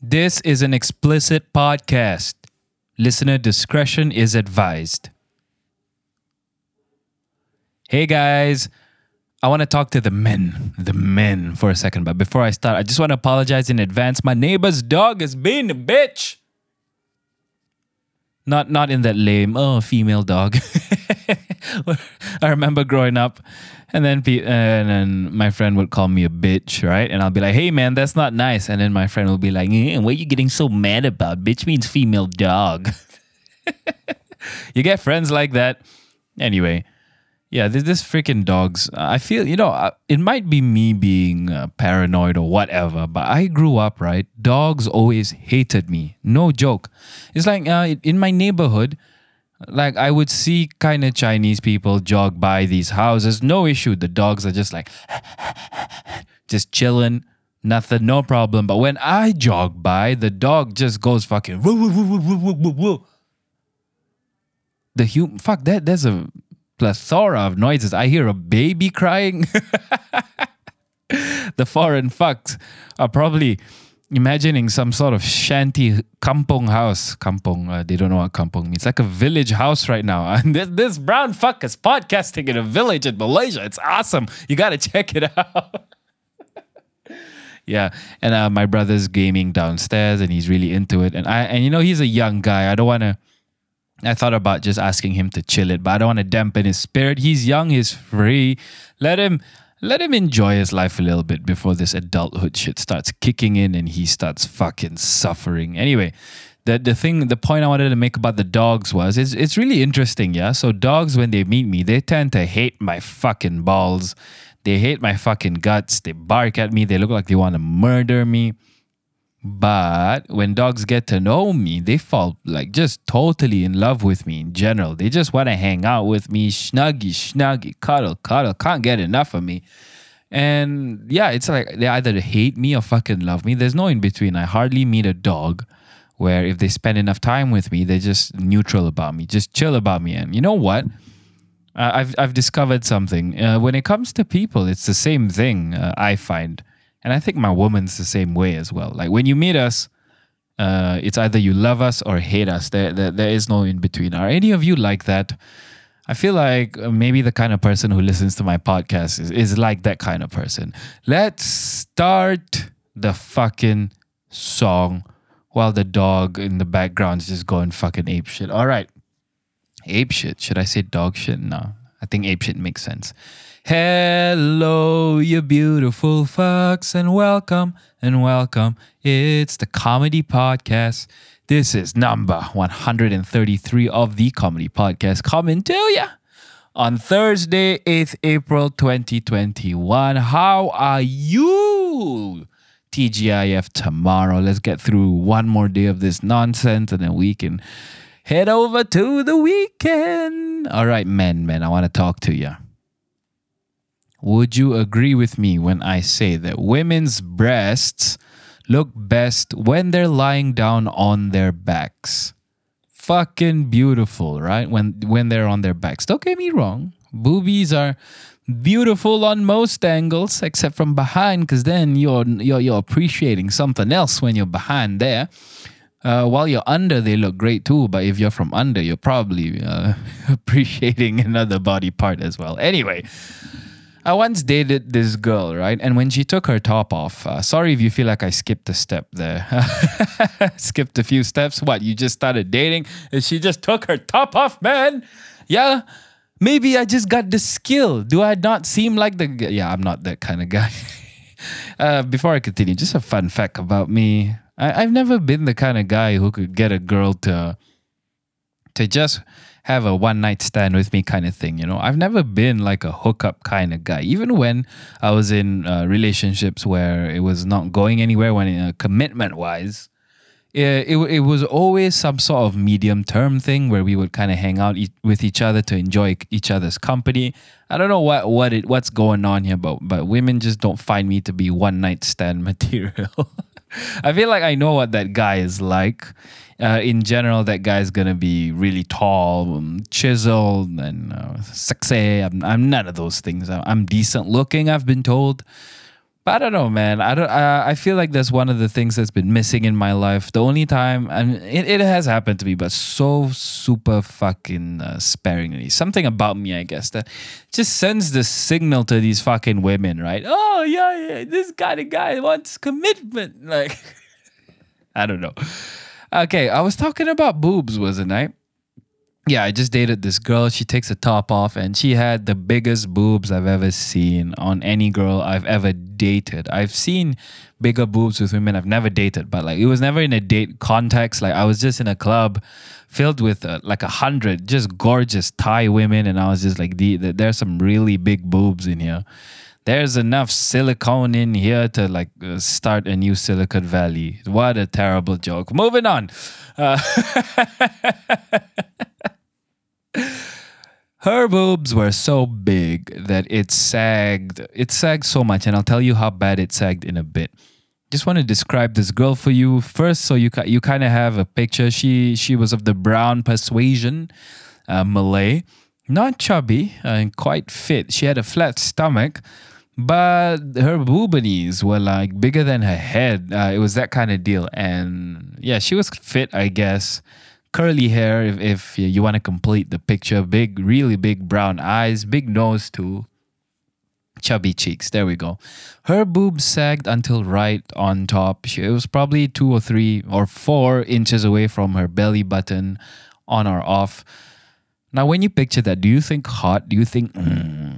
This is an explicit podcast. Listener discretion is advised. Hey guys, I want to talk to the men, the men for a second. But before I start, I just want to apologize in advance. My neighbor's dog has been a bitch. Not not in that lame, oh, female dog. I remember growing up, and then pe- and then my friend would call me a bitch, right? And I'll be like, "Hey, man, that's not nice." And then my friend will be like, eh, "What are you getting so mad about? Bitch means female dog." you get friends like that. Anyway, yeah, this, this freaking dogs. I feel, you know, it might be me being uh, paranoid or whatever, but I grew up, right? Dogs always hated me. No joke. It's like uh, in my neighborhood, like I would see kind of Chinese people jog by these houses, no issue. The dogs are just like just chilling, nothing, no problem. But when I jog by, the dog just goes fucking woo woo woo woo woo woo woo. The human fuck that there's a plethora of noises. I hear a baby crying. the foreign fucks are probably imagining some sort of shanty kampong house. Kampong, uh, they don't know what kampong means. Like a village house right now. And this, this brown fuck is podcasting in a village in Malaysia. It's awesome. You got to check it out. yeah, and uh, my brother's gaming downstairs, and he's really into it. And I, and you know, he's a young guy. I don't want to I thought about just asking him to chill it, but I don't want to dampen his spirit. He's young, he's free. Let him let him enjoy his life a little bit before this adulthood shit starts kicking in and he starts fucking suffering. Anyway, the the thing the point I wanted to make about the dogs was it's it's really interesting, yeah. So dogs when they meet me, they tend to hate my fucking balls. They hate my fucking guts. They bark at me. They look like they want to murder me. But when dogs get to know me, they fall like just totally in love with me in general. They just want to hang out with me, snuggy, snuggy, cuddle, cuddle, can't get enough of me. And yeah, it's like they either hate me or fucking love me. There's no in between. I hardly meet a dog where if they spend enough time with me, they're just neutral about me, just chill about me. And you know what? Uh, I've I've discovered something. Uh, when it comes to people, it's the same thing. Uh, I find and I think my woman's the same way as well. Like when you meet us, uh, it's either you love us or hate us. There, there, there is no in between. Are any of you like that? I feel like uh, maybe the kind of person who listens to my podcast is, is like that kind of person. Let's start the fucking song while the dog in the background is just going fucking ape shit. All right. Ape shit. Should I say dog shit? No. I think ape shit makes sense. Hello, you beautiful fucks, and welcome and welcome. It's the Comedy Podcast. This is number 133 of the Comedy Podcast coming to you on Thursday, 8th April 2021. How are you? TGIF tomorrow. Let's get through one more day of this nonsense and then we can head over to the weekend. All right, men, men, I want to talk to you. Would you agree with me when I say that women's breasts look best when they're lying down on their backs? Fucking beautiful, right? When when they're on their backs. Don't get me wrong. Boobies are beautiful on most angles except from behind because then you're, you're you're appreciating something else when you're behind there. Uh, while you're under, they look great too. But if you're from under, you're probably uh, appreciating another body part as well. Anyway, I once dated this girl, right? And when she took her top off, uh, sorry if you feel like I skipped a step there. skipped a few steps. What, you just started dating and she just took her top off, man? Yeah. Maybe I just got the skill. Do I not seem like the. Yeah, I'm not that kind of guy. uh, before I continue, just a fun fact about me. I, I've never been the kind of guy who could get a girl to to just have a one night stand with me kind of thing. You know, I've never been like a hookup kind of guy. Even when I was in uh, relationships where it was not going anywhere, when uh, commitment wise, it, it, it was always some sort of medium term thing where we would kind of hang out e- with each other to enjoy each other's company. I don't know what what it what's going on here, but but women just don't find me to be one night stand material. I feel like I know what that guy is like uh, in general, that guy's gonna be really tall, um, chiseled, and uh, sexy. I'm, I'm none of those things. I'm decent looking, I've been told, But I don't know, man. I don't. I, I feel like that's one of the things that's been missing in my life. The only time, and it, it has happened to me, but so super fucking uh, sparingly. Something about me, I guess, that just sends the signal to these fucking women, right? Oh yeah, yeah. This kind of guy wants commitment. Like, I don't know. Okay, I was talking about boobs, wasn't I? yeah, I just dated this girl. She takes the top off and she had the biggest boobs I've ever seen on any girl I've ever dated. I've seen bigger boobs with women I've never dated, but like it was never in a date context. Like I was just in a club filled with uh, like a hundred just gorgeous Thai women, and I was just like, the, the, there's some really big boobs in here. There's enough silicone in here to like uh, start a new Silicon Valley. What a terrible joke. Moving on. Uh, her boobs were so big that it sagged. It sagged so much, and I'll tell you how bad it sagged in a bit. Just want to describe this girl for you first, so you you kind of have a picture. She she was of the brown persuasion, uh, Malay, not chubby and quite fit. She had a flat stomach, but her boobies were like bigger than her head. Uh, it was that kind of deal, and yeah, she was fit, I guess curly hair if, if you want to complete the picture. Big, really big brown eyes, big nose too. Chubby cheeks. There we go. Her boobs sagged until right on top. She, it was probably two or three or four inches away from her belly button, on or off. Now, when you picture that, do you think hot? Do you think, mm,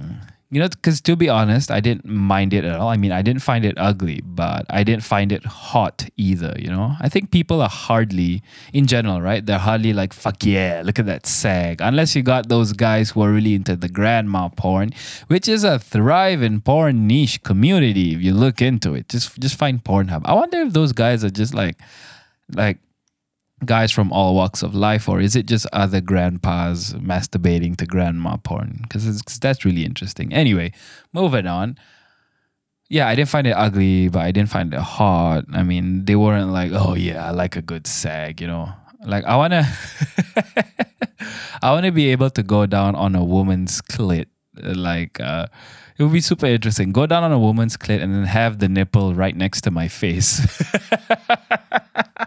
you know, because to be honest, I didn't mind it at all. I mean, I didn't find it ugly, but I didn't find it hot either, you know? I think people are hardly, in general, right? They're hardly like, fuck yeah, look at that sag. Unless you got those guys who are really into the grandma porn, which is a thriving porn niche community if you look into it. Just just find Pornhub. I wonder if those guys are just like, like, guys from all walks of life, or is it just other grandpas masturbating to grandma porn? Because that's really interesting. Anyway, moving on. Yeah, I didn't find it ugly, but I didn't find it hot. I mean, they weren't like, oh yeah, I like a good sag, you know. Like I wanna, I wanna be able to go down on a woman's clit, like. uh it would be super interesting. Go down on a woman's clit and then have the nipple right next to my face.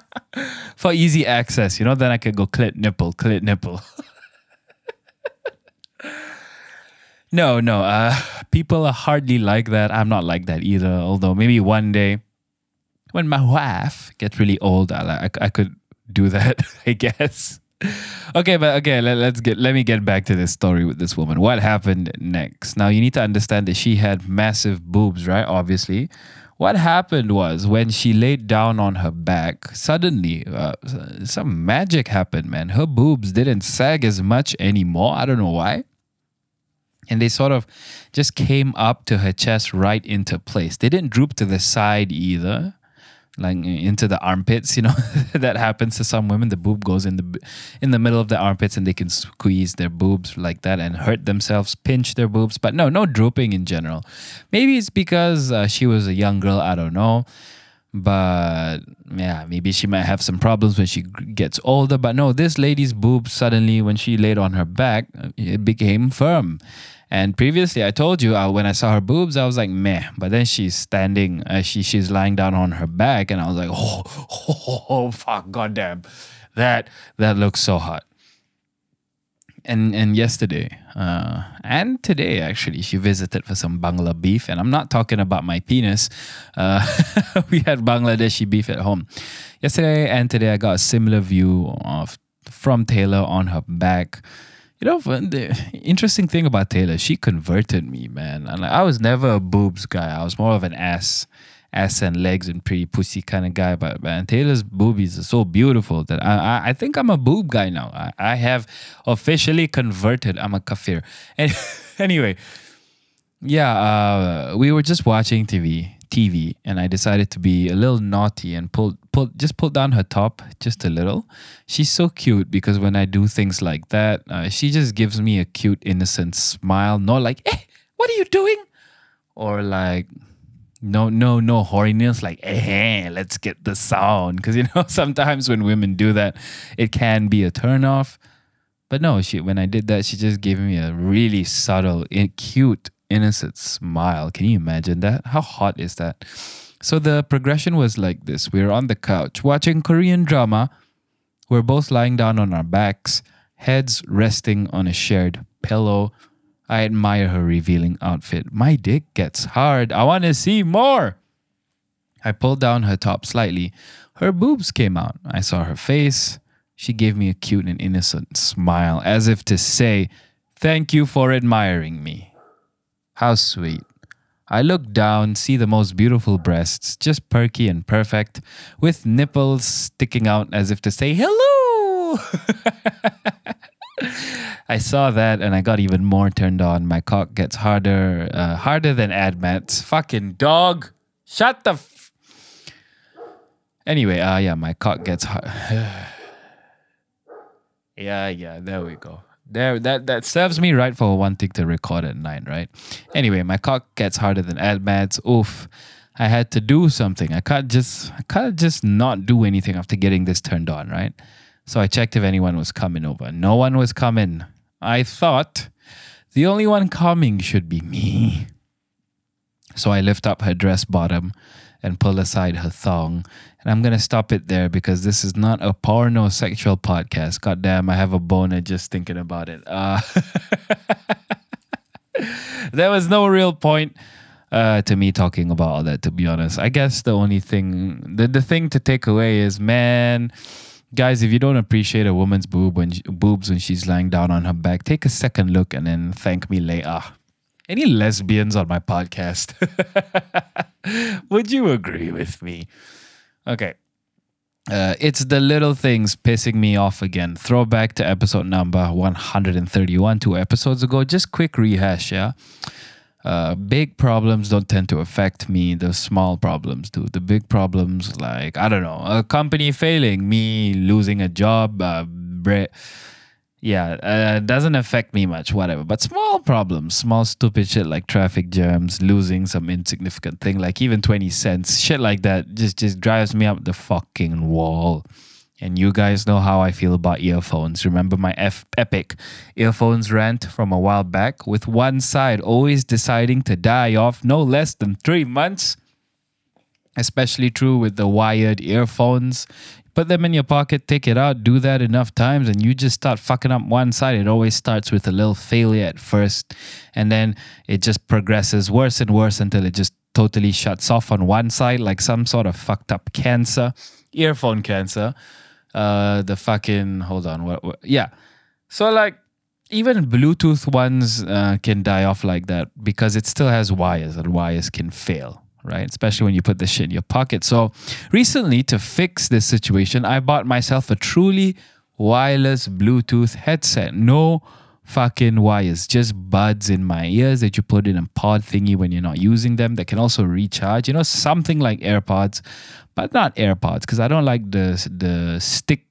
For easy access, you know, then I could go clit nipple, clit nipple. no, no. Uh, people are hardly like that. I'm not like that either. Although maybe one day, when my wife gets really old, I, I, I could do that. I guess. okay, but okay, let, us get let me get back to this story with this woman. What happened next? Now you need to understand that she had massive boobs, right? Obviously. What happened was when she laid down on her back, suddenly uh, some magic happened, man. Her boobs didn't sag as much anymore. I don't know why. And they sort of just came up to her chest right into place. They didn't droop to the side either like into the armpits you know that happens to some women. The boob goes in the in the middle of the armpits and they can squeeze their boobs like that and hurt themselves pinch their boobs. But no no drooping in general. Maybe it's because uh, she was a young girl i don't know. But yeah maybe she might have some problems when she gets older. But no this lady's boobs suddenly when she laid on her back it became firm and previously, I told you uh, when I saw her boobs, I was like, meh. But then she's standing, uh, she she's lying down on her back, and I was like, oh, oh, oh fuck, goddamn, that that looks so hot. And and yesterday, uh, and today actually, she visited for some Bangla beef, and I'm not talking about my penis. Uh, we had Bangladeshi beef at home yesterday, and today I got a similar view of from Taylor on her back you know, the interesting thing about Taylor, she converted me, man. And like, I was never a boobs guy. I was more of an ass, ass and legs and pretty pussy kind of guy. But man, Taylor's boobies are so beautiful that I, I, I think I'm a boob guy now. I, I have officially converted. I'm a kafir. And anyway, yeah, uh, we were just watching TV TV and I decided to be a little naughty and pull pull just pull down her top just a little. She's so cute because when I do things like that, uh, she just gives me a cute innocent smile, not like, "Eh, what are you doing?" or like no no no horniness like eh let's get the sound because you know sometimes when women do that it can be a turn off but no she when i did that she just gave me a really subtle cute innocent smile. Can you imagine that? How hot is that? So the progression was like this. We were on the couch watching Korean drama. We're both lying down on our backs, heads resting on a shared pillow. I admire her revealing outfit. My dick gets hard. I want to see more. I pulled down her top slightly. Her boobs came out. I saw her face. She gave me a cute and innocent smile, as if to say, Thank you for admiring me. How sweet. I look down, see the most beautiful breasts, just perky and perfect, with nipples sticking out as if to say, Hello! I saw that and I got even more turned on. My cock gets harder, uh, harder than AdMats. Fucking dog! Shut the. F- anyway, uh, yeah, my cock gets hard. yeah, yeah, there we go. There, that that serves me right for one thing to record at night, right? Anyway, my cock gets harder than AdMats. Oof. I had to do something. I can't just I can't just not do anything after getting this turned on, right? So I checked if anyone was coming over. No one was coming. I thought the only one coming should be me. So I lift up her dress bottom and pull aside her thong. And I'm going to stop it there because this is not a porno sexual podcast. God damn, I have a boner just thinking about it. Uh, there was no real point uh, to me talking about all that, to be honest. I guess the only thing, the, the thing to take away is, man, guys, if you don't appreciate a woman's boob when boobs when she's lying down on her back, take a second look and then thank me later. Any lesbians on my podcast? Would you agree with me? Okay. Uh, it's the little things pissing me off again. Throwback to episode number 131, two episodes ago. Just quick rehash, yeah? Uh, big problems don't tend to affect me. The small problems do. The big problems, like, I don't know, a company failing, me losing a job, uh, bre- yeah, uh, doesn't affect me much, whatever. But small problems, small stupid shit like traffic jams, losing some insignificant thing like even 20 cents, shit like that just just drives me up the fucking wall. And you guys know how I feel about earphones. Remember my F- epic earphones rant from a while back with one side always deciding to die off no less than 3 months? Especially true with the wired earphones put them in your pocket, take it out, do that enough times, and you just start fucking up one side. It always starts with a little failure at first, and then it just progresses worse and worse until it just totally shuts off on one side, like some sort of fucked up cancer, earphone cancer. Uh, the fucking hold on, what? what yeah, so like even Bluetooth ones uh, can die off like that because it still has wires, and wires can fail right? Especially when you put the shit in your pocket. So recently, to fix this situation, I bought myself a truly wireless Bluetooth headset. No fucking wires, just buds in my ears that you put in a pod thingy when you're not using them that can also recharge. You know, something like AirPods, but not AirPods because I don't like the the stick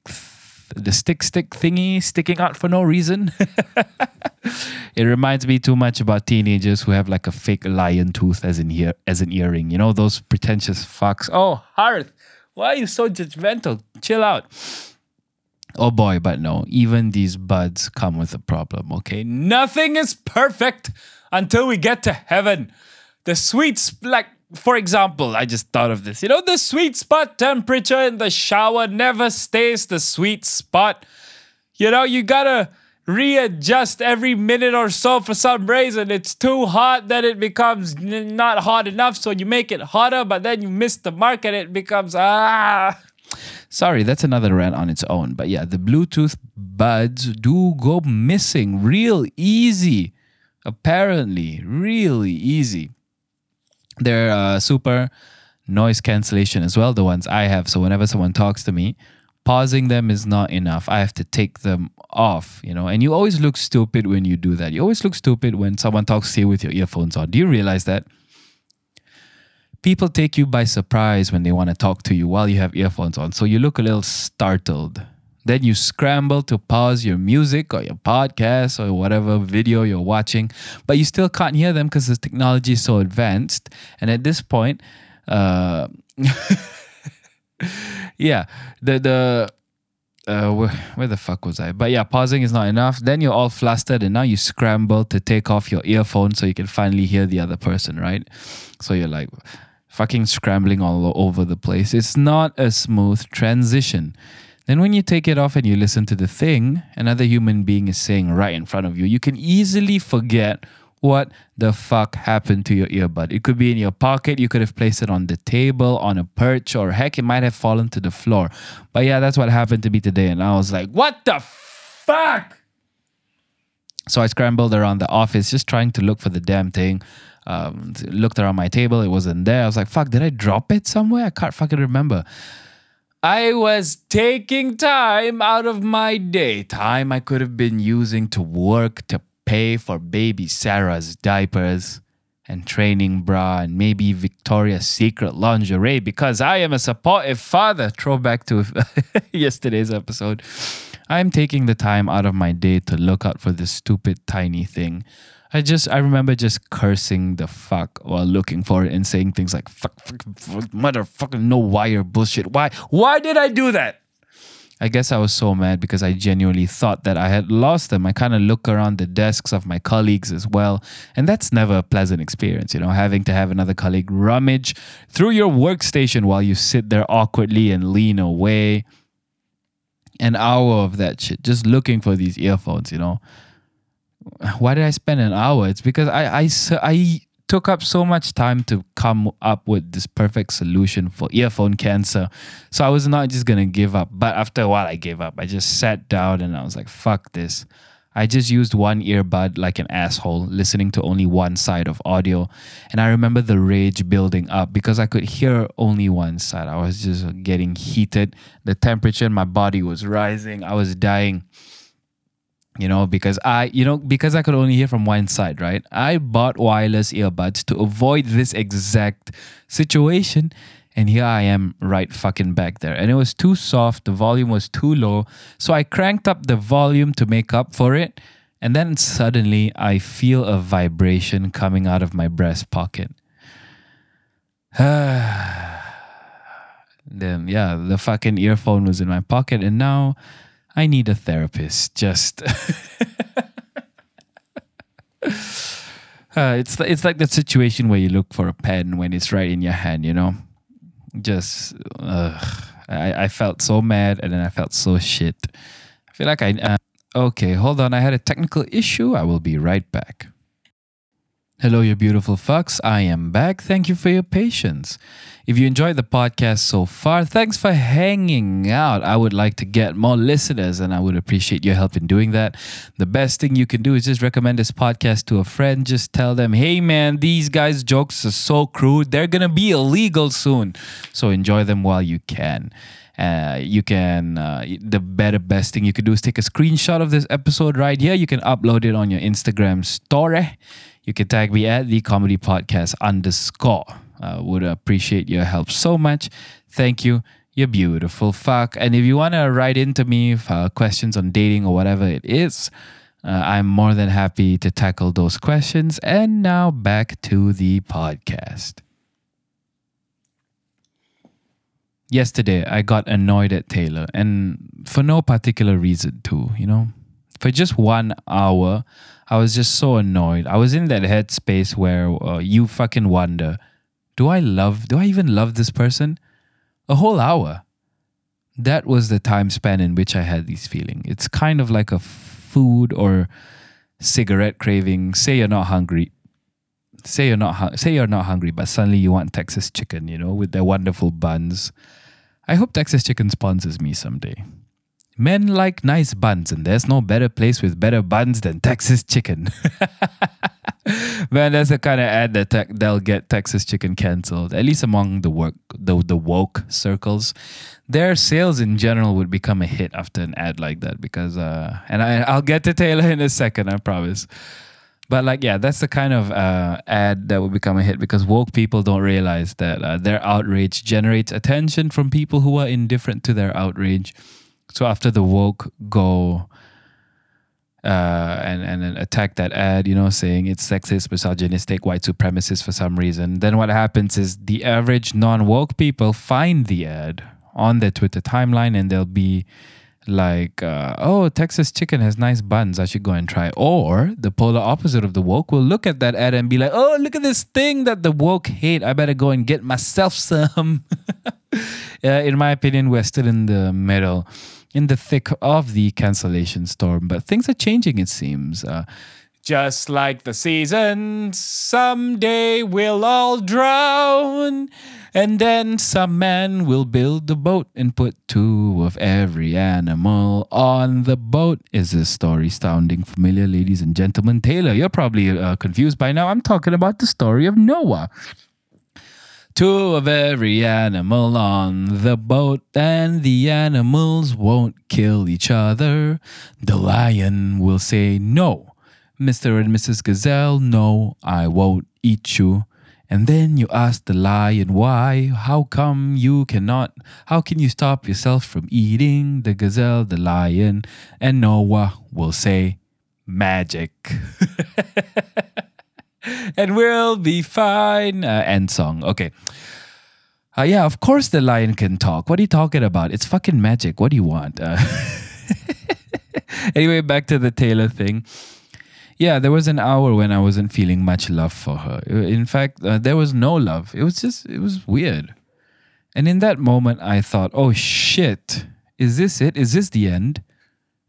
the stick stick thingy sticking out for no reason. it reminds me too much about teenagers who have like a fake lion tooth as an ear as an earring. You know those pretentious fucks. Oh, Hearth, why are you so judgmental? Chill out. Oh boy, but no, even these buds come with a problem, okay? Nothing is perfect until we get to heaven. The sweet, like for example, I just thought of this. You know, the sweet spot temperature in the shower never stays the sweet spot. You know, you gotta readjust every minute or so for some reason. It's too hot, then it becomes n- not hot enough, so you make it hotter, but then you miss the mark and it becomes ah. Sorry, that's another rant on its own. But yeah, the Bluetooth buds do go missing real easy. Apparently, really easy. They're uh, super noise cancellation as well, the ones I have. So whenever someone talks to me, pausing them is not enough. I have to take them off, you know. And you always look stupid when you do that. You always look stupid when someone talks to you with your earphones on. Do you realize that? People take you by surprise when they want to talk to you while you have earphones on. So you look a little startled. Then you scramble to pause your music or your podcast or whatever video you're watching, but you still can't hear them because the technology is so advanced. And at this point, uh, yeah, the the uh, where, where the fuck was I? But yeah, pausing is not enough. Then you're all flustered and now you scramble to take off your earphone so you can finally hear the other person, right? So you're like fucking scrambling all over the place. It's not a smooth transition. Then when you take it off and you listen to the thing another human being is saying right in front of you, you can easily forget what the fuck happened to your earbud. It could be in your pocket, you could have placed it on the table, on a perch, or heck, it might have fallen to the floor. But yeah, that's what happened to me today. And I was like, what the fuck? So I scrambled around the office just trying to look for the damn thing. Um, looked around my table, it wasn't there. I was like, fuck, did I drop it somewhere? I can't fucking remember. I was taking time out of my day, time I could have been using to work, to pay for baby Sarah's diapers and training bra and maybe Victoria's Secret lingerie because I am a supportive father. Throwback to yesterday's episode. I'm taking the time out of my day to look out for this stupid tiny thing. I just I remember just cursing the fuck while looking for it and saying things like fuck, fuck, fuck motherfucking no wire bullshit. Why why did I do that? I guess I was so mad because I genuinely thought that I had lost them. I kind of look around the desks of my colleagues as well. And that's never a pleasant experience, you know, having to have another colleague rummage through your workstation while you sit there awkwardly and lean away. An hour of that shit, just looking for these earphones, you know. Why did I spend an hour? It's because I, I, I took up so much time to come up with this perfect solution for earphone cancer. So I was not just gonna give up. But after a while, I gave up. I just sat down and I was like, fuck this. I just used one earbud like an asshole, listening to only one side of audio. And I remember the rage building up because I could hear only one side. I was just getting heated. The temperature in my body was rising. I was dying you know because i you know because i could only hear from one side right? I bought wireless earbuds to avoid this exact situation and here i am right fucking back there. And it was too soft the volume was too low so i cranked up the volume to make up for it and then suddenly i feel a vibration coming out of my breast pocket. Then yeah the fucking earphone was in my pocket and now I need a therapist. Just Uh, it's it's like that situation where you look for a pen when it's right in your hand, you know. Just I I felt so mad and then I felt so shit. I feel like I uh, okay. Hold on, I had a technical issue. I will be right back. Hello, you beautiful fucks. I am back. Thank you for your patience. If you enjoyed the podcast so far, thanks for hanging out. I would like to get more listeners and I would appreciate your help in doing that. The best thing you can do is just recommend this podcast to a friend. Just tell them, hey man, these guys' jokes are so crude. They're going to be illegal soon. So enjoy them while you can. Uh, you can uh, the better best thing you could do is take a screenshot of this episode right here you can upload it on your instagram story you can tag me at the comedy podcast underscore. Uh, would appreciate your help so much. Thank you. You beautiful fuck. And if you want to write into me for questions on dating or whatever it is, uh, I'm more than happy to tackle those questions. And now back to the podcast. Yesterday, I got annoyed at Taylor, and for no particular reason, too, you know. For just one hour, I was just so annoyed. I was in that headspace where uh, you fucking wonder, do I love, do I even love this person? A whole hour. That was the time span in which I had these feelings. It's kind of like a food or cigarette craving. Say you're not hungry. Say you're not hu- say you're not hungry, but suddenly you want Texas chicken, you know, with their wonderful buns. I hope Texas Chicken sponsors me someday. Men like nice buns, and there's no better place with better buns than Texas chicken. Man, that's the kind of ad that te- they'll get Texas chicken canceled, at least among the work the, the woke circles. Their sales in general would become a hit after an ad like that because, uh, and I, I'll get to Taylor in a second, I promise. But like, yeah, that's the kind of uh, ad that would become a hit because woke people don't realize that uh, their outrage generates attention from people who are indifferent to their outrage so after the woke go uh, and and attack that ad, you know, saying it's sexist, misogynistic, white supremacist for some reason, then what happens is the average non woke people find the ad on their Twitter timeline and they'll be like, uh, oh, Texas chicken has nice buns. I should go and try. Or the polar opposite of the woke will look at that ad and be like, oh, look at this thing that the woke hate. I better go and get myself some. in my opinion, we're still in the middle, in the thick of the cancellation storm, but things are changing, it seems. Uh, just like the seasons, someday we'll all drown. And then some man will build a boat and put two of every animal on the boat. Is this story sounding familiar, ladies and gentlemen? Taylor, you're probably uh, confused by now. I'm talking about the story of Noah. Two of every animal on the boat, and the animals won't kill each other. The lion will say, No, Mr. and Mrs. Gazelle, no, I won't eat you. And then you ask the lion why. How come you cannot? How can you stop yourself from eating the gazelle, the lion? And Noah will say, magic. and we'll be fine. Uh, end song. Okay. Uh, yeah, of course the lion can talk. What are you talking about? It's fucking magic. What do you want? Uh, anyway, back to the Taylor thing. Yeah, there was an hour when I wasn't feeling much love for her. In fact, uh, there was no love. It was just, it was weird. And in that moment, I thought, oh shit, is this it? Is this the end?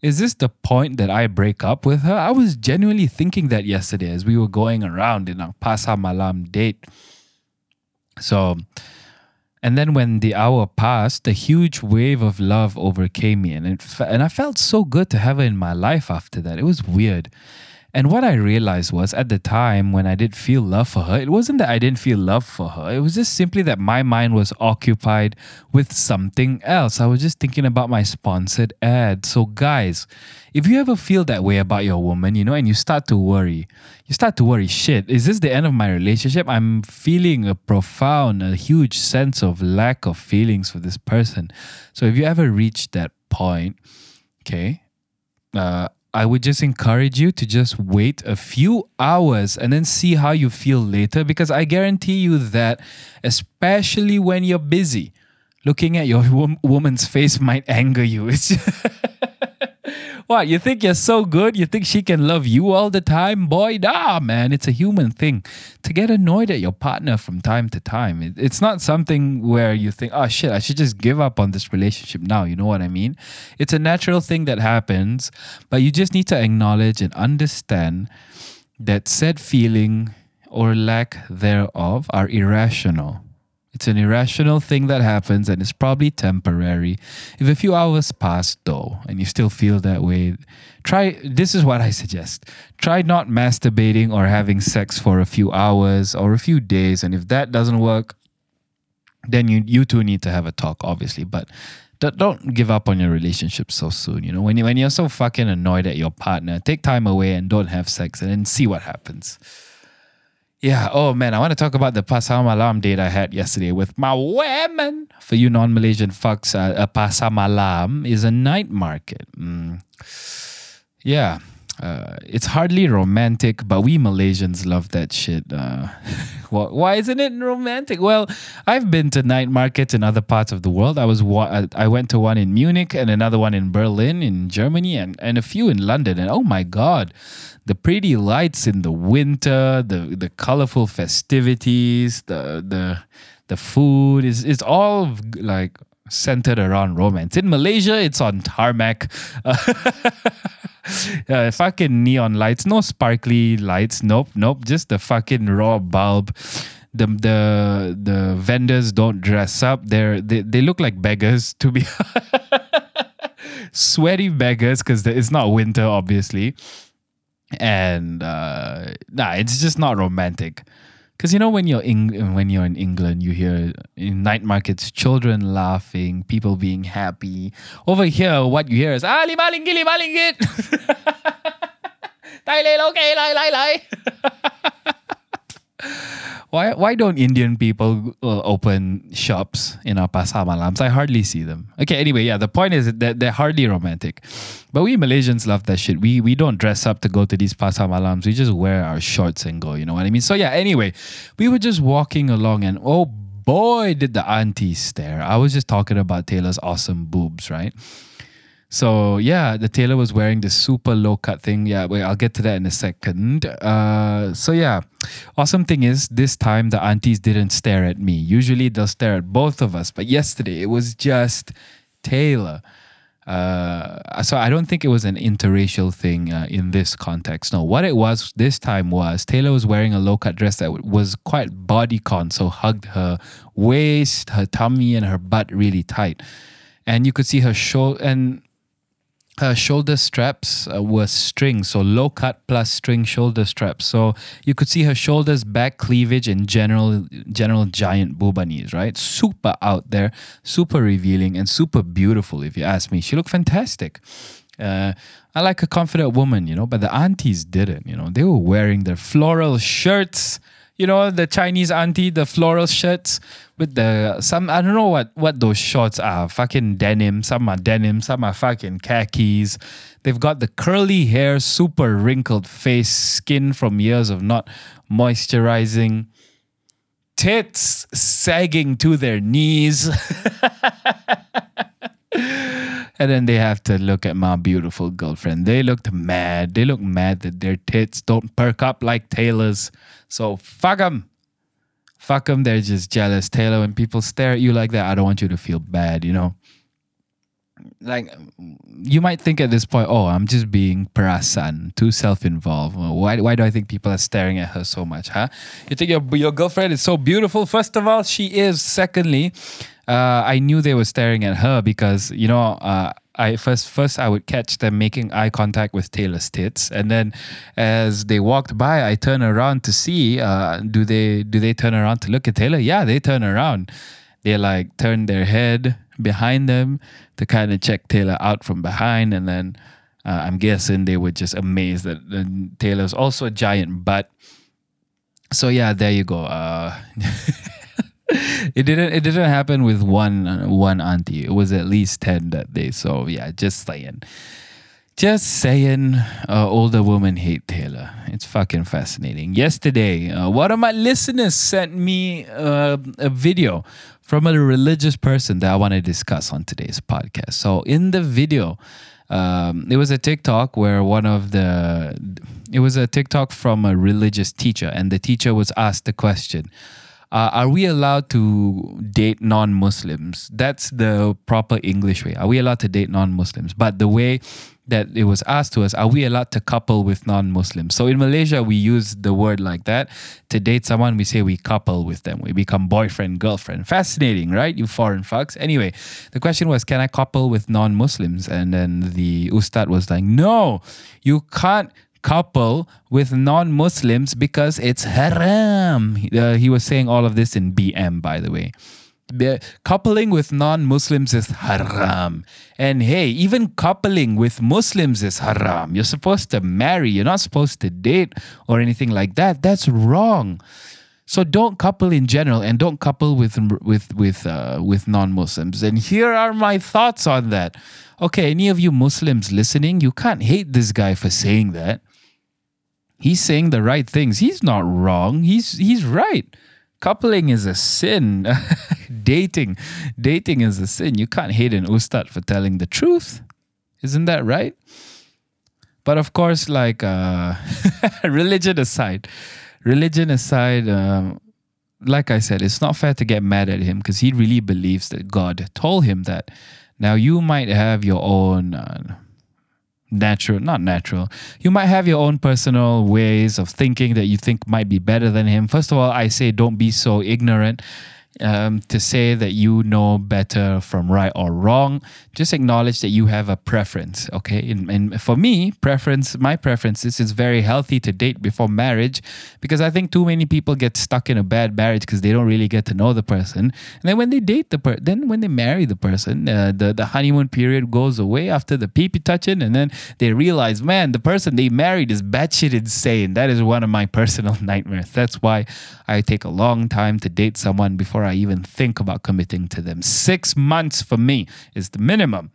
Is this the point that I break up with her? I was genuinely thinking that yesterday as we were going around in our Pasar Malam date. So, and then when the hour passed, a huge wave of love overcame me, and it, and I felt so good to have her in my life after that. It was weird. And what I realized was at the time when I did feel love for her, it wasn't that I didn't feel love for her. It was just simply that my mind was occupied with something else. I was just thinking about my sponsored ad. So, guys, if you ever feel that way about your woman, you know, and you start to worry, you start to worry, shit, is this the end of my relationship? I'm feeling a profound, a huge sense of lack of feelings for this person. So, if you ever reach that point, okay, uh, I would just encourage you to just wait a few hours and then see how you feel later because I guarantee you that, especially when you're busy, looking at your woman's face might anger you. It's what, you think you're so good? You think she can love you all the time? Boy, nah, man. It's a human thing to get annoyed at your partner from time to time. It, it's not something where you think, oh shit, I should just give up on this relationship now. You know what I mean? It's a natural thing that happens, but you just need to acknowledge and understand that said feeling or lack thereof are irrational. It's an irrational thing that happens and it's probably temporary. If a few hours pass though and you still feel that way, try this is what I suggest. Try not masturbating or having sex for a few hours or a few days and if that doesn't work, then you you two need to have a talk obviously, but don't give up on your relationship so soon. You know, when you when you're so fucking annoyed at your partner, take time away and don't have sex, and then see what happens. Yeah. Oh man, I want to talk about the Pasar Malam date I had yesterday with my women. For you non-Malaysian fucks, uh, a Pasar Malam is a night market. Mm. Yeah. Uh, it's hardly romantic, but we Malaysians love that shit. Uh, why isn't it romantic? Well, I've been to night markets in other parts of the world. I was I went to one in Munich and another one in Berlin in Germany and, and a few in London. And oh my god, the pretty lights in the winter, the the colorful festivities, the the the food is is all like centered around romance. In Malaysia, it's on tarmac. uh, fucking neon lights, no sparkly lights. Nope, nope. Just the fucking raw bulb. The the the vendors don't dress up. They're they, they look like beggars to be sweaty beggars because it's not winter, obviously and uh, nah, it's just not romantic. Because you know when you're in when you're in England, you hear in night markets children laughing, people being happy. Over here, what you hear is ah lima linggit lima linggit. Tai lei okay lai lai lai. Why why don't Indian people uh, open shops in our pasar malams? I hardly see them. Okay, anyway, yeah, the point is that they're hardly romantic. But we Malaysians love that shit. We we don't dress up to go to these pasar malams. We just wear our shorts and go, you know what I mean? So yeah, anyway, we were just walking along and oh boy, did the auntie stare. I was just talking about Taylor's awesome boobs, right? So yeah, the Taylor was wearing this super low cut thing. Yeah, wait, I'll get to that in a second. Uh, so yeah, awesome thing is this time the aunties didn't stare at me. Usually they'll stare at both of us, but yesterday it was just Taylor. Uh, so I don't think it was an interracial thing uh, in this context. No, what it was this time was Taylor was wearing a low cut dress that was quite bodycon, so hugged her waist, her tummy, and her butt really tight, and you could see her shoulder and her shoulder straps uh, were string, so low cut plus string shoulder straps. So you could see her shoulders, back cleavage, and general general giant boobanies, right? Super out there, super revealing, and super beautiful. If you ask me, she looked fantastic. Uh, I like a confident woman, you know, but the aunties didn't. You know, they were wearing their floral shirts you know the Chinese auntie, the floral shirts with the some I don't know what what those shorts are. Fucking denim. Some are denim. Some are fucking khakis. They've got the curly hair, super wrinkled face, skin from years of not moisturizing, tits sagging to their knees. and then they have to look at my beautiful girlfriend. They looked mad. They look mad that their tits don't perk up like Taylor's. So fuck them. Fuck them. They're just jealous. Taylor, when people stare at you like that, I don't want you to feel bad, you know? Like, you might think at this point, oh, I'm just being perasan, too self involved. Why, why do I think people are staring at her so much, huh? You think your, your girlfriend is so beautiful? First of all, she is. Secondly, uh, I knew they were staring at her because you know uh, I first first I would catch them making eye contact with Taylor's tits, and then as they walked by, I turn around to see uh, do they do they turn around to look at Taylor? Yeah, they turn around. They like turn their head behind them to kind of check Taylor out from behind, and then uh, I'm guessing they were just amazed that Taylor's also a giant butt. So yeah, there you go. Uh, it didn't it didn't happen with one one auntie. It was at least ten that day. So yeah, just saying. Just saying, uh, older women hate Taylor. It's fucking fascinating. Yesterday, uh, one of my listeners sent me uh, a video from a religious person that I want to discuss on today's podcast. So, in the video, um, it was a TikTok where one of the, it was a TikTok from a religious teacher, and the teacher was asked the question uh, are we allowed to date non-Muslims? That's the proper English way. Are we allowed to date non-Muslims? But the way that it was asked to us, are we allowed to couple with non-Muslims? So in Malaysia, we use the word like that. To date someone, we say we couple with them. We become boyfriend, girlfriend. Fascinating, right? You foreign fucks. Anyway, the question was, can I couple with non-Muslims? And then the ustad was like, no, you can't couple with non Muslims because it's haram. Uh, he was saying all of this in BM, by the way. Coupling with non Muslims is haram. And hey, even coupling with Muslims is haram. You're supposed to marry, you're not supposed to date or anything like that. That's wrong. So don't couple in general, and don't couple with with with uh, with non-Muslims. And here are my thoughts on that. Okay, any of you Muslims listening, you can't hate this guy for saying that he's saying the right things. He's not wrong. He's he's right. Coupling is a sin. dating, dating is a sin. You can't hate an ustad for telling the truth. Isn't that right? But of course, like uh, religion aside, religion aside, um, like I said, it's not fair to get mad at him because he really believes that God told him that. Now you might have your own uh, natural, not natural. You might have your own personal ways of thinking that you think might be better than him. First of all, I say don't be so ignorant um, to say that you know better from right or wrong. Just acknowledge that you have a preference. Okay, and, and for me, preference, my preference is it's very healthy to date before marriage because I think too many people get stuck in a bad marriage because they don't really get to know the person. And then when they date the person, then when they marry the person, uh, the the honeymoon period goes away after the pee pee touching, and then they realize, man, the person they married is batshit insane. That is one of my personal nightmares. That's why I take a long time to date someone before before I even think about committing to them. Six months for me is the minimum.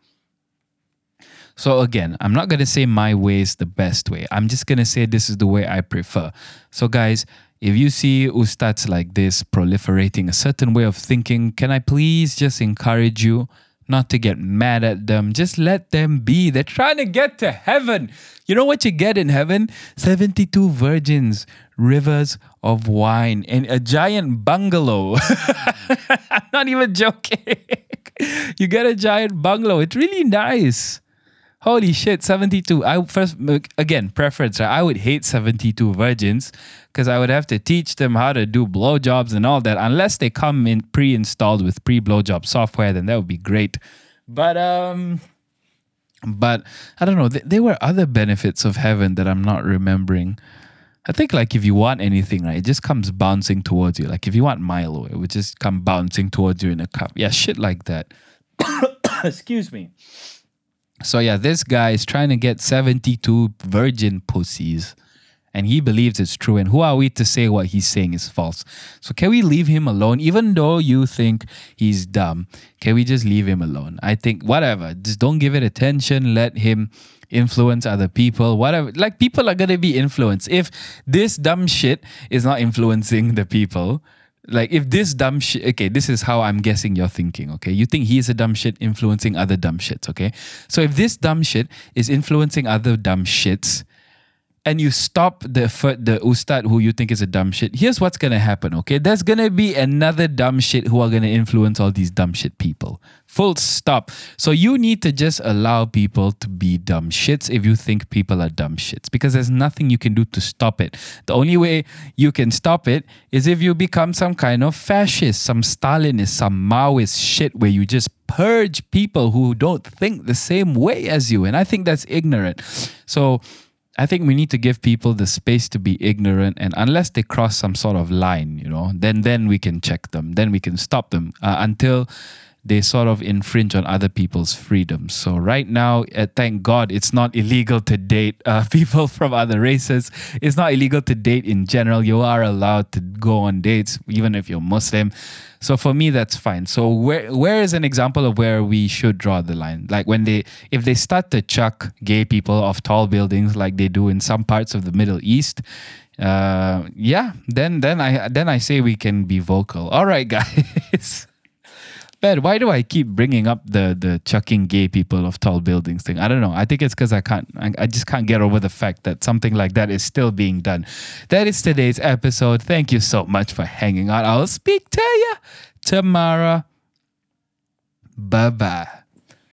So again, I'm not going to say my way is the best way. I'm just going to say this is the way I prefer. So guys, if you see ustads like this proliferating a certain way of thinking, can I please just encourage you not to get mad at them. Just let them be. They're trying to get to heaven. You know what you get in heaven? 72 virgins, rivers of wine, and a giant bungalow. I'm not even joking. you get a giant bungalow. It's really nice. Holy shit, 72. I first again, preference. Right? I would hate 72 virgins because I would have to teach them how to do blowjobs and all that. Unless they come in pre-installed with pre-blowjob software, then that would be great. But um but I don't know, there were other benefits of heaven that I'm not remembering. I think like if you want anything, right, it just comes bouncing towards you. Like if you want Milo, it would just come bouncing towards you in a cup. Yeah, shit like that. Excuse me. So yeah, this guy is trying to get 72 virgin pussies and he believes it's true. And who are we to say what he's saying is false? So can we leave him alone? Even though you think he's dumb, can we just leave him alone? I think whatever. Just don't give it attention. Let him influence other people. Whatever. Like people are gonna be influenced. If this dumb shit is not influencing the people, like if this dumb shit okay this is how i'm guessing you're thinking okay you think he's a dumb shit influencing other dumb shits okay so if this dumb shit is influencing other dumb shits and you stop the the ustad who you think is a dumb shit, here's what's gonna happen. Okay, there's gonna be another dumb shit who are gonna influence all these dumb shit people. Full stop. So you need to just allow people to be dumb shits if you think people are dumb shits because there's nothing you can do to stop it. The only way you can stop it is if you become some kind of fascist, some Stalinist, some Maoist shit where you just purge people who don't think the same way as you. And I think that's ignorant. So I think we need to give people the space to be ignorant, and unless they cross some sort of line, you know, then then we can check them, then we can stop them uh, until they sort of infringe on other people's freedoms. So right now, uh, thank God, it's not illegal to date uh, people from other races. It's not illegal to date in general. You are allowed to go on dates, even if you're Muslim. So for me, that's fine. So where where is an example of where we should draw the line? Like when they if they start to chuck gay people off tall buildings like they do in some parts of the Middle East, uh, yeah, then then I then I say we can be vocal. All right, guys. But why do I keep bringing up the the chucking gay people of tall buildings thing? I don't know. I think it's because I can't. I, I just can't get over the fact that something like that is still being done. That is today's episode. Thank you so much for hanging out. I'll speak to you tomorrow. Bye bye.